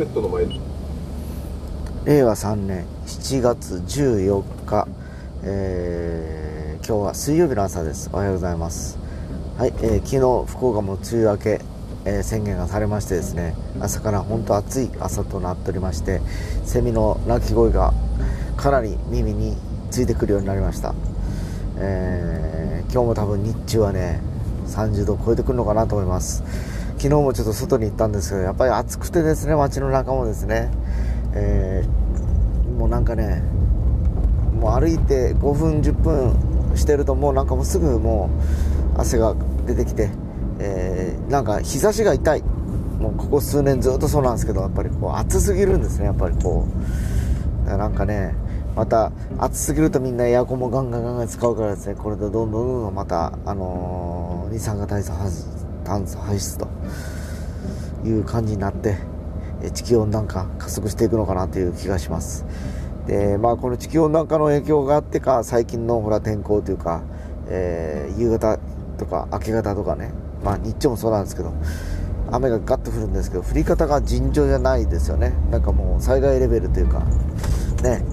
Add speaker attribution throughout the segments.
Speaker 1: セットの前に。
Speaker 2: 令和3年7月14日、えー、今日は水曜日の朝です。おはようございます。はい、えー、昨日福岡も梅雨明け、えー、宣言がされましてですね朝から本当暑い朝となっておりましてセミの鳴き声がかなり耳についてくるようになりました、えー、今日も多分日中はね30度超えてくるのかなと思います。昨日もちょっと外に行ったんですけどやっぱり暑くてですね街の中もですね、えー、もうなんかねもう歩いて5分10分してるともうなんかもうすぐもう汗が出てきて、えー、なんか日差しが痛い。もうここ数年ずっとそうなんですけどやっぱりこう暑すぎるんですねやっぱりこう。なんかねまた暑すぎるとみんなエアコンもガンガンガンガン使うからですねこれでどんどんどんどんまた、あのー、二酸化炭素炭素排出という感じになって地球温暖化加速していくのかなという気がします。でまあこの地球温暖化の影響があってか最近のほら天候というか、えー、夕方とか明け方とかねまあ日中もそうなんですけど雨がガッと降るんですけど降り方が尋常じゃないですよね。なんかもう災害レベルというかね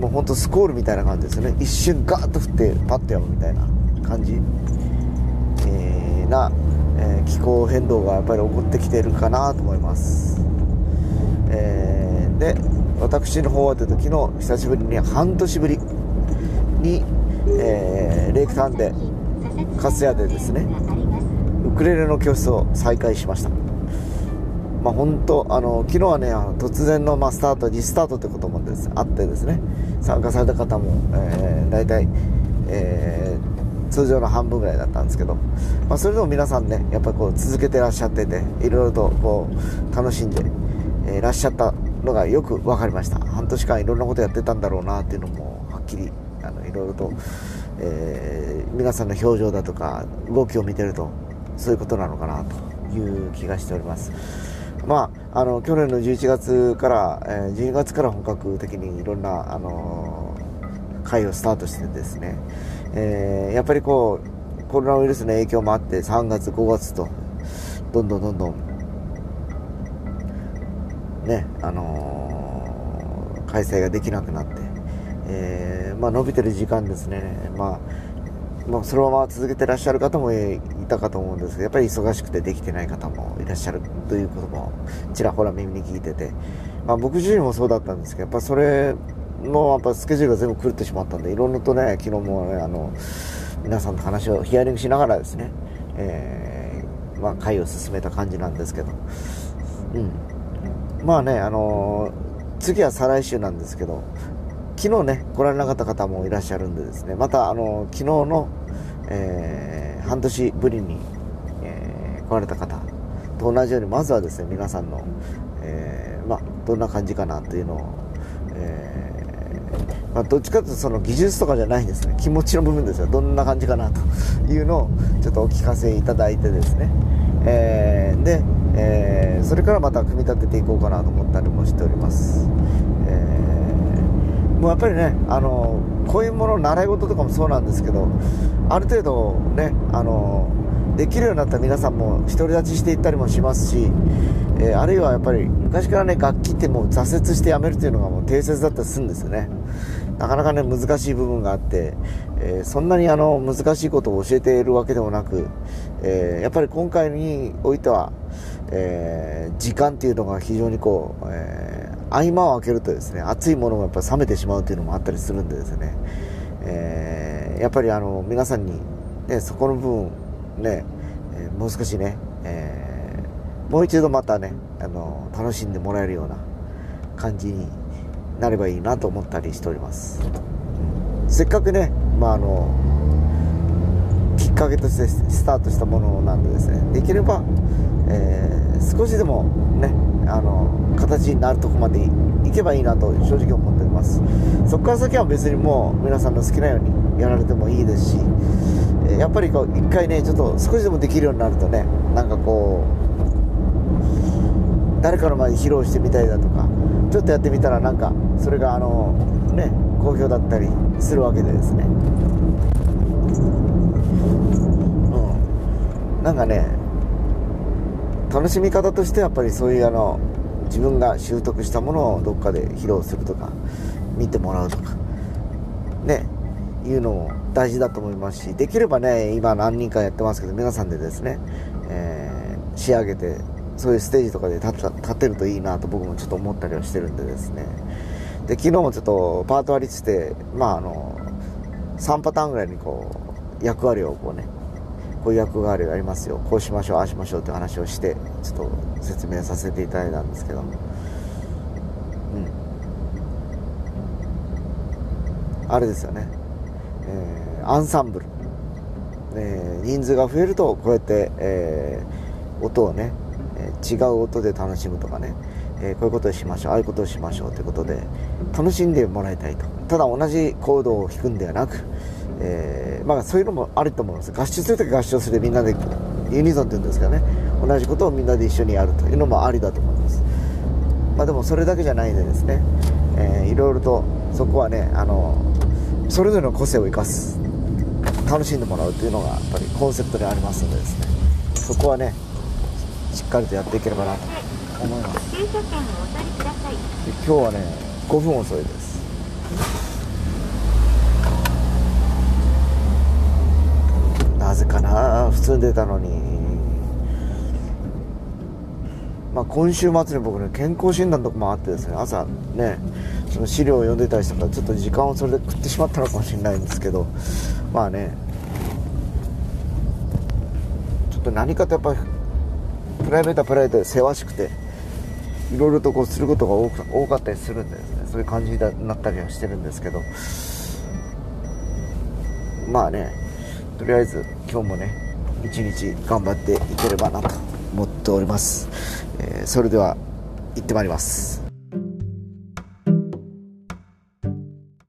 Speaker 2: もうほんとスコールみたいな感じですよね。一瞬ガーッと降ってパッとやむみたいな感じ、えー、な、えー、気候変動がやっぱり起こってきているかなと思います、えー、で私の方はというと昨日久しぶりに半年ぶりに、えー、レイクタウンで粕谷でですねウクレレの教室を再開しました。まあ、本当あの昨日はねあの突然の、まあ、スタートリスタートということもですあってですね参加された方も、えー、大体、えー、通常の半分ぐらいだったんですけど、まあ、それでも皆さんねやっぱりこう続けてらっしゃってていろいろとこう楽しんでいらっしゃったのがよく分かりました半年間いろんなことやってたんだろうなっていうのもはっきりあのいろいろと、えー、皆さんの表情だとか動きを見てるとそういうことなのかなという気がしております。まあ、あの去年の11月から、えー、12月から本格的にいろんな、あのー、会をスタートしてですね、え、やっぱりこうコロナウイルスの影響もあって3月5月とどんどんどんどんねあのー、開催ができなくなって、えー、まあ、伸びてる時間ですね、まあまあ、そのまま続けてらっしゃる方もいたかと思うんですけどやっぱり忙しくてできてない方もいらっしゃるということもちらほら耳に聞いてて、まあ、僕自身もそうだったんですけどやっぱそれのやっぱスケジュールが全部狂ってしまったんでいろんなとね昨日もねあの皆さんの話をヒアリングしながらですね、えー、まあ、会を進めた感じなんですけど、うん、まあねあの次は再来週なんですけど昨日ね来られなかった方もいらっしゃるんでですねまたあの昨日の、えー、半年ぶりに、えー、来られた方と同じようにまずはですね皆さんの、えー、まあ、どんな感じかなというのを、えまあ、どっちかというとその技術とかじゃないんですね。気持ちの部分ですよ。どんな感じかなというのをちょっとお聞かせいただいてですね、えで、えそれからまた組み立てていこうかなと思ったりもしております、えもうやっぱりねあのこういうもの習い事とかもそうなんですけどある程度ねあのできるようになった皆さんも独り立ちしていったりもしますし、えー、あるいはやっぱり昔からね楽器ってもう挫折してやめるっていうのがもう定説だったりするんですよね。なかなかね難しい部分があって、えー、そんなにあの難しいことを教えているわけでもなく、えー、やっぱり今回においては、え時間っていうのが非常にこう、え合間を空けるとですね熱いものもやっぱ冷めてしまうというのもあったりするんでですね、え、やっぱりあの皆さんに、ね、そこの部分ね、えー、もう少しね、えー、もう一度またねあの楽しんでもらえるような感じになればいいなと思ったりしております、せっかくね、まあ、あのきっかけとしてスタートしたものなんでですねできれば、えー、少しでもねあの形になるとこまでいけばいいなと正直思っております。そこから先は別にもう皆さんの好きなようにやられてもいいですしやっぱりこう一回ねちょっと少しでもできるようになるとねなんかこう誰かの前で披露してみたいだとかちょっとやってみたらなんかそれがあのね好評だったりするわけでですね。うん。なんかね楽しみ方としてやっぱりそういうあの自分が習得したものをどっかで披露するとか見てもらうとかねいうのも大事だと思いますしできればね今何人かやってますけど皆さんでですね、えー、仕上げてそういうステージとかで立立てるといいなと僕もちょっと思ったりはしてるんでですね。で昨日もちょっとパート割りしてまああの3パターンぐらいにこう役割をこうねこういう役割がありますよこうしましょうああしましょうって話をしてちょっと説明させていただいたんですけども。うん。あれですよね、えー、アンサンブル、えー、人数が増えるとこうやって、えー、音をね、え違う音で楽しむとかね。え、こういうことをしましょうああいうことをしましょうということで楽しんでもらいたいと。ただ同じコードを弾くんではなく、えー、まあ、そういうのもあると思います。合唱するとき合唱するみんなでユニゾンっていうんですかね。同じことをみんなで一緒にやるというのもありだと思います。まあ、でもそれだけじゃないんでですね、えー、いろいろとそこはねあのそれぞれの個性を生かす楽しんでもらうというのがやっぱりコンセプトでありますのでですね。そこはねしっかりとやっていければなと思います。駐車券をお取りください今日はね5分遅いです。なぜかな普通に出たのに。まあ、今週末に僕ね健康診断とかもあってですね朝ねその資料を読んでたりしたからちょっと時間をそれで食ってしまったのかもしれないんですけどまあねちょっと何かとやっぱりプライベートはプライベートでせわしくていろいろとこうすることが多く多かったりするんでですねそういう感じになったりはしてるんですけどまあねとりあえず今日もね一日頑張っていければなと思っております、えー、それでは行ってまいります。